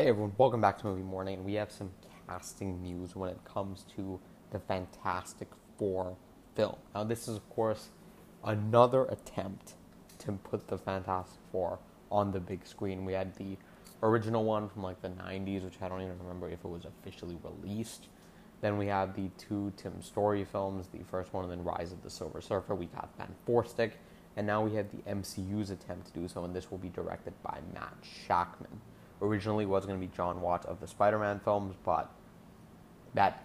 Hey everyone, welcome back to Movie Morning. We have some casting news when it comes to the Fantastic Four film. Now, this is, of course, another attempt to put the Fantastic Four on the big screen. We had the original one from like the 90s, which I don't even remember if it was officially released. Then we have the two Tim Story films, the first one and then Rise of the Silver Surfer. We got Van Forstic. And now we have the MCU's attempt to do so, and this will be directed by Matt Shakman originally was going to be Jon Watts of the Spider-Man films, but that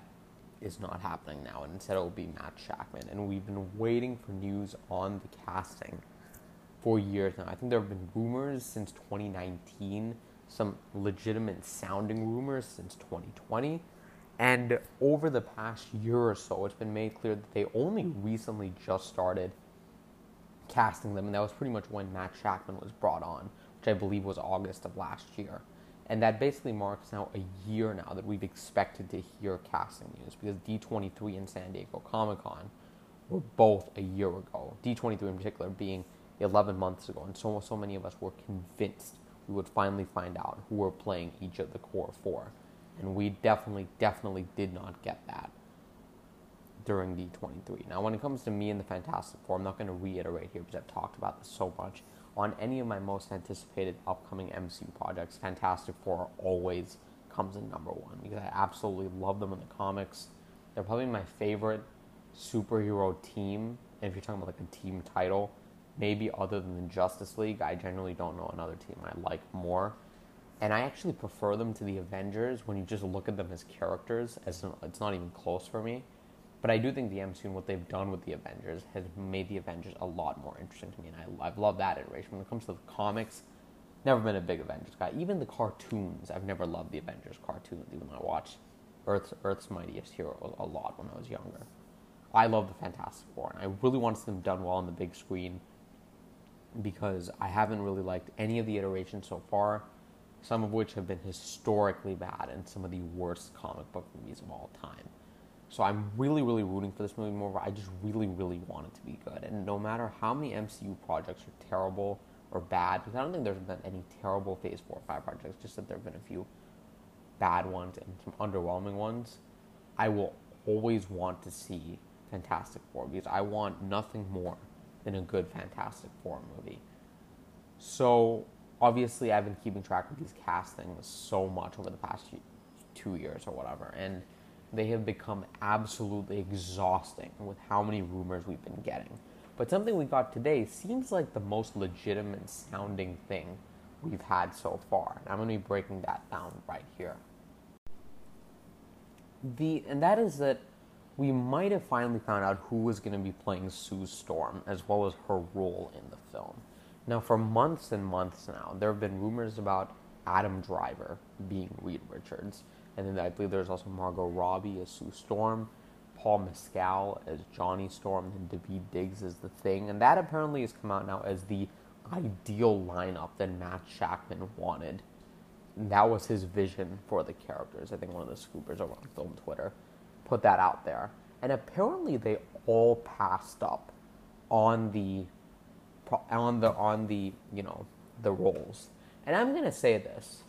is not happening now, and instead it will be Matt Shakman. And we've been waiting for news on the casting for years now. I think there have been rumors since 2019, some legitimate sounding rumors since 2020. And over the past year or so, it's been made clear that they only recently just started casting them, and that was pretty much when Matt Shakman was brought on which I believe was August of last year. And that basically marks now a year now that we've expected to hear casting news because D23 and San Diego Comic Con were both a year ago. D23 in particular being 11 months ago, and so so many of us were convinced we would finally find out who were playing each of the core four, and we definitely definitely did not get that during D23. Now, when it comes to me and the Fantastic Four, I'm not going to reiterate here because I've talked about this so much on any of my most anticipated upcoming MCU projects, Fantastic Four always comes in number one because I absolutely love them in the comics. They're probably my favorite superhero team. And if you're talking about like a team title, maybe other than the Justice League, I generally don't know another team I like more. And I actually prefer them to the Avengers when you just look at them as characters. As it's not even close for me. But I do think the MCU and what they've done with the Avengers has made the Avengers a lot more interesting to me, and I, I've loved that iteration. When it comes to the comics, never been a big Avengers guy. Even the cartoons, I've never loved the Avengers cartoons, even though I watched Earth's, Earth's Mightiest Hero a lot when I was younger. I love the Fantastic Four, and I really want to see them done well on the big screen because I haven't really liked any of the iterations so far, some of which have been historically bad and some of the worst comic book movies of all time. So I'm really, really rooting for this movie more. I just really, really want it to be good. And no matter how many MCU projects are terrible or bad, because I don't think there's been any terrible Phase 4 or 5 projects, just that there have been a few bad ones and some underwhelming ones, I will always want to see Fantastic Four because I want nothing more than a good Fantastic Four movie. So obviously, I've been keeping track of these castings so much over the past two years or whatever, and they have become absolutely exhausting with how many rumors we've been getting. But something we got today seems like the most legitimate sounding thing we've had so far. And I'm going to be breaking that down right here. The and that is that we might have finally found out who was going to be playing Sue Storm as well as her role in the film. Now, for months and months now, there have been rumors about Adam Driver being Reed Richards. And then I believe there's also Margot Robbie as Sue Storm, Paul Mescal as Johnny Storm, and Daveed Diggs as the Thing. And that apparently has come out now as the ideal lineup that Matt Shakman wanted. And that was his vision for the characters. I think one of the scoopers over on Film Twitter put that out there. And apparently they all passed up on the on the on the you know the roles. And I'm gonna say this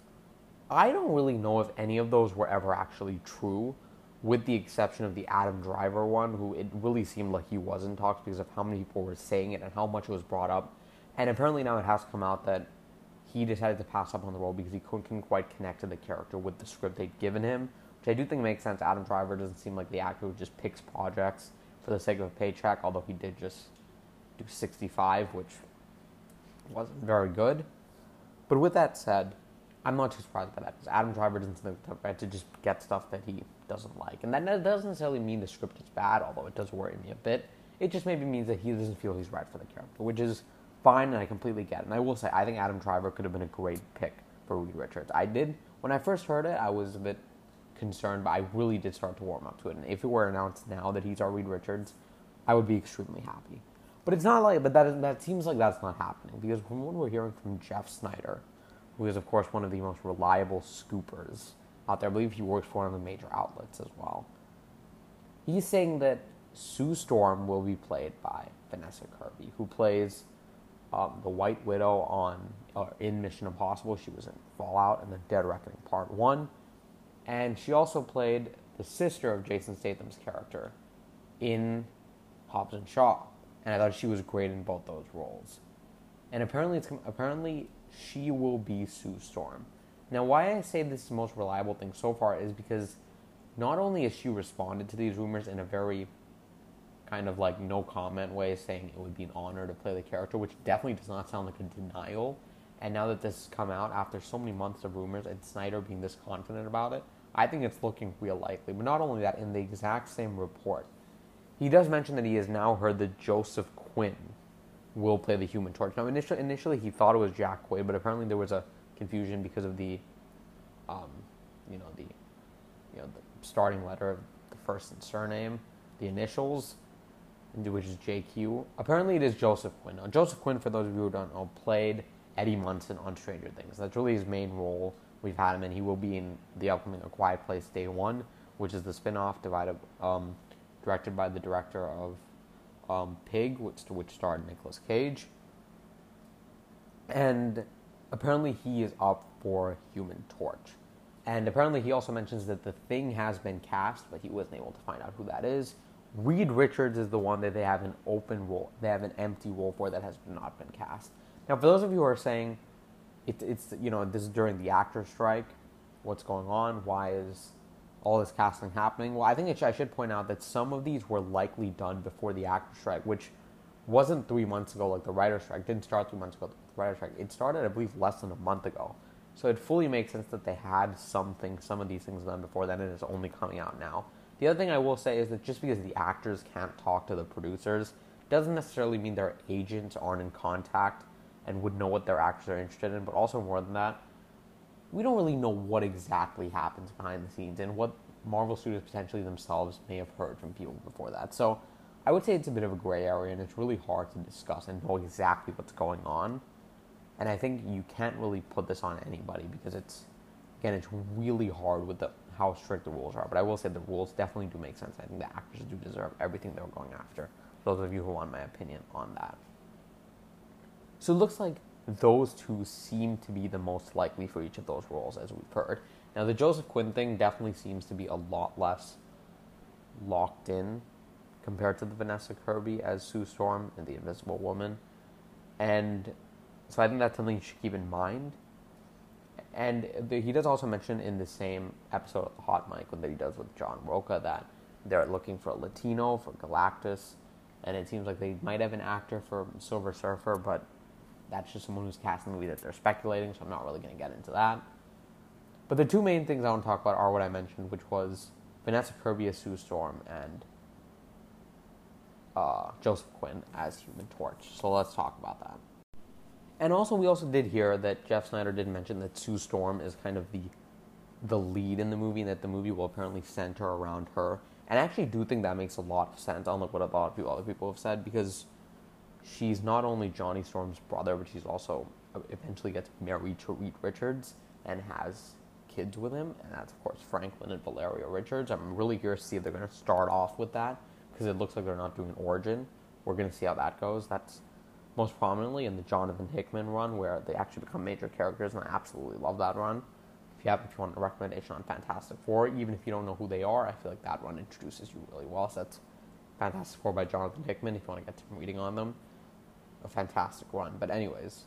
I don't really know if any of those were ever actually true, with the exception of the Adam Driver one, who it really seemed like he was in talks because of how many people were saying it and how much it was brought up. And apparently now it has come out that he decided to pass up on the role because he couldn't quite connect to the character with the script they'd given him, which I do think makes sense. Adam Driver doesn't seem like the actor who just picks projects for the sake of a paycheck, although he did just do 65, which wasn't very good. But with that said, I'm not too surprised by that because Adam Driver doesn't seem like to just get stuff that he doesn't like, and that doesn't necessarily mean the script is bad, although it does worry me a bit. It just maybe means that he doesn't feel he's right for the character, which is fine, and I completely get it. And I will say, I think Adam Driver could have been a great pick for Reed Richards. I did when I first heard it, I was a bit concerned, but I really did start to warm up to it. And if it were announced now that he's our Reed Richards, I would be extremely happy. But it's not like, but that that seems like that's not happening because from what we're hearing from Jeff Sneider who is, of course, one of the most reliable scoopers out there. I believe he works for one of the major outlets as well. He's saying that Sue Storm will be played by Vanessa Kirby, who plays um, the White Widow on uh, in Mission Impossible. She was in Fallout and the Dead Reckoning Part One, and she also played the sister of Jason Statham's character in Hobbs and Shaw, and I thought she was great in both those roles. And apparently, it's apparently she will be Sue Storm. Now, why I say this is the most reliable thing so far is because not only has she responded to these rumors in a very kind of like no comment way, saying it would be an honor to play the character, which definitely does not sound like a denial. And now that this has come out after so many months of rumors and Sneider being this confident about it, I think it's looking real likely. But not only that, in the exact same report, he does mention that he has now heard that Joseph Quinn will play the Human Torch. Now, initially, initially he thought it was Jack Quaid, but apparently there was a confusion because of the, um, you know, the, you know, the starting letter of the first and surname, the initials, which is JQ. Apparently, it is Joseph Quinn. Now, Joseph Quinn, for those of you who don't know, played Eddie Munson on Stranger Things. That's really his main role. We've had him, and he will be in the upcoming A Quiet Place Day One, which is the spin-off divided, um, directed by the director of um, Pig, which, which starred Nicolas Cage. And apparently, he is up for Human Torch. And apparently, he also mentions that the thing has been cast, but he wasn't able to find out who that is. Reed Richards is the one that they have an open role, they have an empty role for that has not been cast. Now, for those of you who are saying it, it's you know this is during the actor strike, what's going on? Why is all this casting happening? Well, I think it, I should point out that some of these were likely done before the actor strike, which wasn't three months ago like the writer strike. Didn't start three months ago. The writer strike. It started, I believe, less than a month ago. So it fully makes sense that they had something, some of these things done before then, and it's only coming out now. The other thing I will say is that just because the actors can't talk to the producers doesn't necessarily mean their agents aren't in contact and would know what their actors are interested in. But also more than that, we don't really know what exactly happens behind the scenes and what Marvel Studios potentially themselves may have heard from people before that. So I would say it's a bit of a gray area and it's really hard to discuss and know exactly what's going on. And I think you can't really put this on anybody because it's again it's really hard with the how strict the rules are. But I will say the rules definitely do make sense. I think the actors do deserve everything they're going after. Those of you who want my opinion on that. So it looks like those two seem to be the most likely for each of those roles, as we've heard. Now, the Joseph Quinn thing definitely seems to be a lot less locked in compared to the Vanessa Kirby as Sue Storm and the Invisible Woman. And so I think that's something you should keep in mind. And the, he does also mention in the same episode of the Hot Mic that he does with John Rocha that they're looking for a Latino for Galactus, and it seems like they might have an actor for Silver Surfer, but that's just someone who's casting the movie that they're speculating, so I'm not really going to get into that. But the two main things I want to talk about are what I mentioned, which was Vanessa Kirby as Sue Storm and uh, Joseph Quinn as Human Torch. So let's talk about that. And also, we also did hear that Jeff Sneider did mention that Sue Storm is kind of the the lead in the movie, and that the movie will apparently center around her. And I actually do think that makes a lot of sense, unlike what a lot of people, other people have said, because she's not only Johnny Storm's brother, but she's also eventually gets married to Reed Richards and has kids with him, and that's of course Franklin and Valeria Richards. I'm really curious to see if they're going to start off with that because it looks like they're not doing origin. We're going to see how that goes. That's most prominently in the Jonathan Hickman run, where they actually become major characters, and I absolutely love that run. If you have, if you want a recommendation on Fantastic Four, even if you don't know who they are, I feel like that run introduces you really well. So that's Fantastic Four by Jonathan Hickman. If you want to get some reading on them, a fantastic run. But anyways,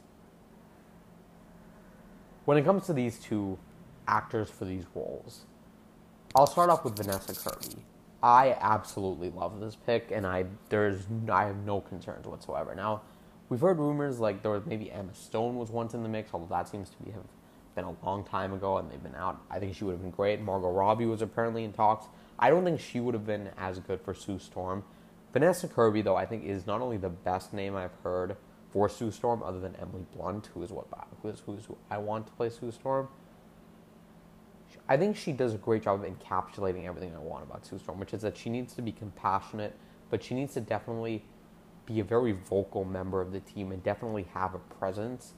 when it comes to these two actors for these roles, I'll start off with Vanessa Kirby. I absolutely love this pick, and I there's I have no concerns whatsoever. Now, we've heard rumors like there was maybe Emma Stone was once in the mix, although that seems to be have been a long time ago, and they've been out. I think she would have been great. Margot Robbie was apparently in talks. I don't think she would have been as good for Sue Storm. Vanessa Kirby, though, I think is not only the best name I've heard for Sue Storm, other than Emily Blunt, who is what who is who's who I want to play Sue Storm. I think she does a great job of encapsulating everything I want about Sue Storm, which is that she needs to be compassionate, but she needs to definitely be a very vocal member of the team and definitely have a presence.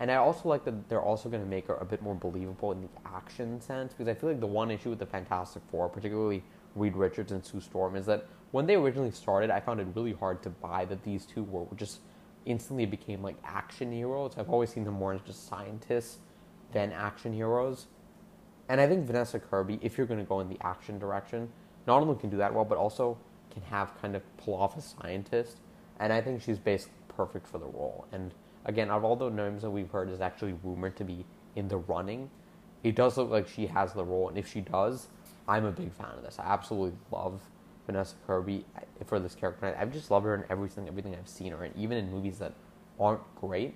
And I also like that they're also going to make her a bit more believable in the action sense because I feel like the one issue with the Fantastic Four, particularly Reed Richards and Sue Storm, is that when they originally started, I found it really hard to buy that these two were just instantly became like action heroes. I've always seen them more as just scientists than action heroes. And I think Vanessa Kirby, if you're going to go in the action direction, not only can do that well, but also can have kind of pull off a scientist. And I think she's basically perfect for the role. And again, out of all the names that we've heard is actually rumored to be in the running, it does look like she has the role. And if she does, I'm a big fan of this. I absolutely love Vanessa Kirby eh, for this character. I've just loved her in everything, everything I've seen her in, even in movies that aren't great.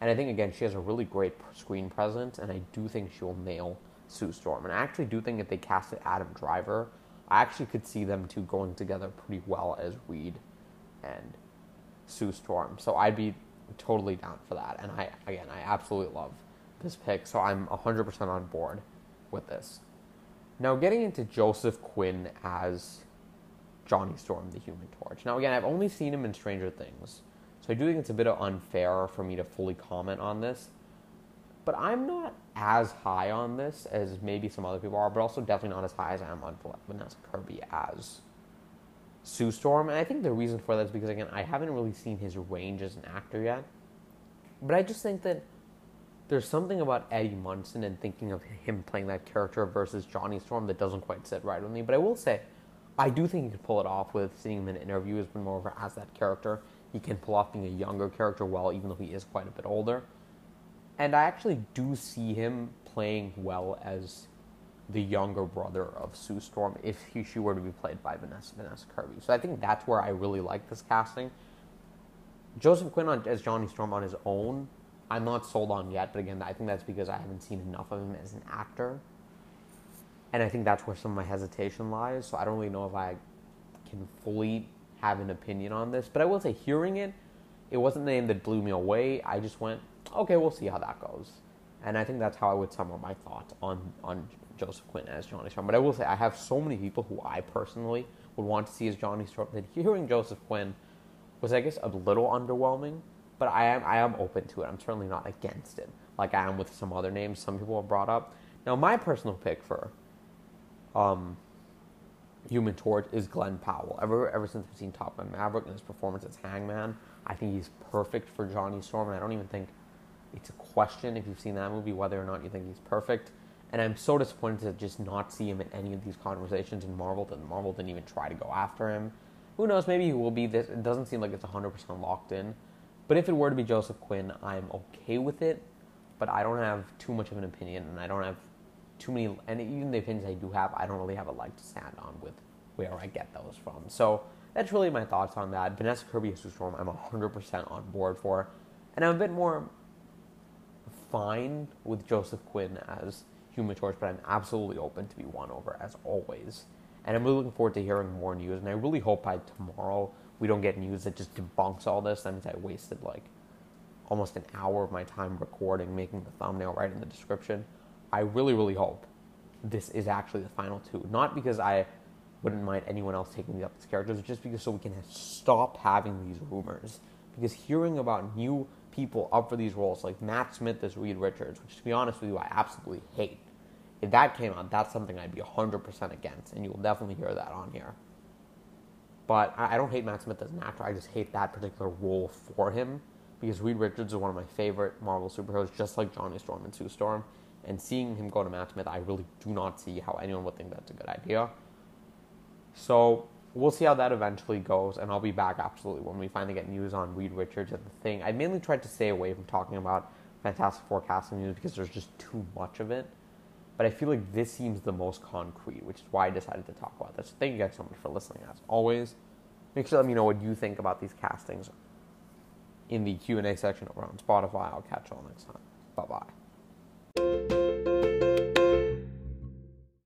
And I think again, she has a really great screen presence, and I do think she will nail Sue Storm. And I actually do think if they casted Adam Driver, I actually could see them two going together pretty well as Reed and Sue Storm. So I'd be totally down for that. And I again, I absolutely love this pick. So I'm 100% on board with this. Now getting into Joseph Quinn as Johnny Storm, the Human Torch. Now again, I've only seen him in Stranger Things. So I do think it's a bit unfair for me to fully comment on this. But I'm not as high on this as maybe some other people are, but also definitely not as high as I am on Vanessa Kirby as Sue Storm. And I think the reason for that is because, again, I haven't really seen his range as an actor yet. But I just think that there's something about Eddie Munson and thinking of him playing that character versus Johnny Storm that doesn't quite sit right with me. But I will say, I do think he could pull it off with seeing him in interviews, but moreover as that character. He can pull off being a younger character well, even though he is quite a bit older. And I actually do see him playing well as the younger brother of Sue Storm if he, she were to be played by Vanessa, Vanessa Kirby. So I think that's where I really like this casting. Joseph Quinn on, as Johnny Storm on his own, I'm not sold on yet, but again, I think that's because I haven't seen enough of him as an actor. And I think that's where some of my hesitation lies. So I don't really know if I can fully have an opinion on this. But I will say, hearing it, it wasn't the name that blew me away. I just went, okay, we'll see how that goes. And I think that's how I would sum up my thoughts on, on Joseph Quinn as Johnny Storm. But I will say, I have so many people who I personally would want to see as Johnny Storm that hearing Joseph Quinn was, I guess, a little underwhelming. But I am, I am open to it. I'm certainly not against it, like I am with some other names some people have brought up. Now, my personal pick for um, Human Torch is Glen Powell. Ever ever since I've seen Top Gun Maverick and his performance as Hangman, I think he's perfect for Johnny Storm. And I don't even think it's a question if you've seen that movie whether or not you think he's perfect. And I'm so disappointed to just not see him in any of these conversations in Marvel. That Marvel didn't even try to go after him. Who knows? Maybe he will be this. It doesn't seem like it's 100% locked in. But if it were to be Joseph Quinn, I'm okay with it. But I don't have too much of an opinion, and I don't have too many. And even the opinions I do have, I don't really have a leg to stand on with where I get those from. So that's really my thoughts on that. Vanessa Kirby as Storm, I'm 100% on board for. And I'm a bit more fine with Joseph Quinn as Human Torch, but I'm absolutely open to be won over as always. And I'm really looking forward to hearing more news. And I really hope by tomorrow we don't get news that just debunks all this. That means I wasted like almost an hour of my time recording, making the thumbnail in the description. I really, really hope this is actually the final two. Not because I wouldn't mind anyone else taking me up as characters, just because so we can stop having these rumors. Because hearing about new people up for these roles, like Matt Smith as Reed Richards, which to be honest with you, I absolutely hate. If that came out, that's something I'd be 100% against, and you will definitely hear that on here. But I don't hate Matt Smith as an actor, I just hate that particular role for him, because Reed Richards is one of my favorite Marvel superheroes, just like Johnny Storm and Sue Storm. And seeing him go to Matt Smith, I really do not see how anyone would think that's a good idea. So we'll see how that eventually goes, and I'll be back absolutely when we finally get news on Reed Richards and the thing. I mainly tried to stay away from talking about Fantastic Four casting news because there's just too much of it. But I feel like this seems the most concrete, which is why I decided to talk about this. Thank you guys so much for listening. As always, make sure to let me know what you think about these castings in the Q and A section over on Spotify. I'll catch you all next time. Bye bye.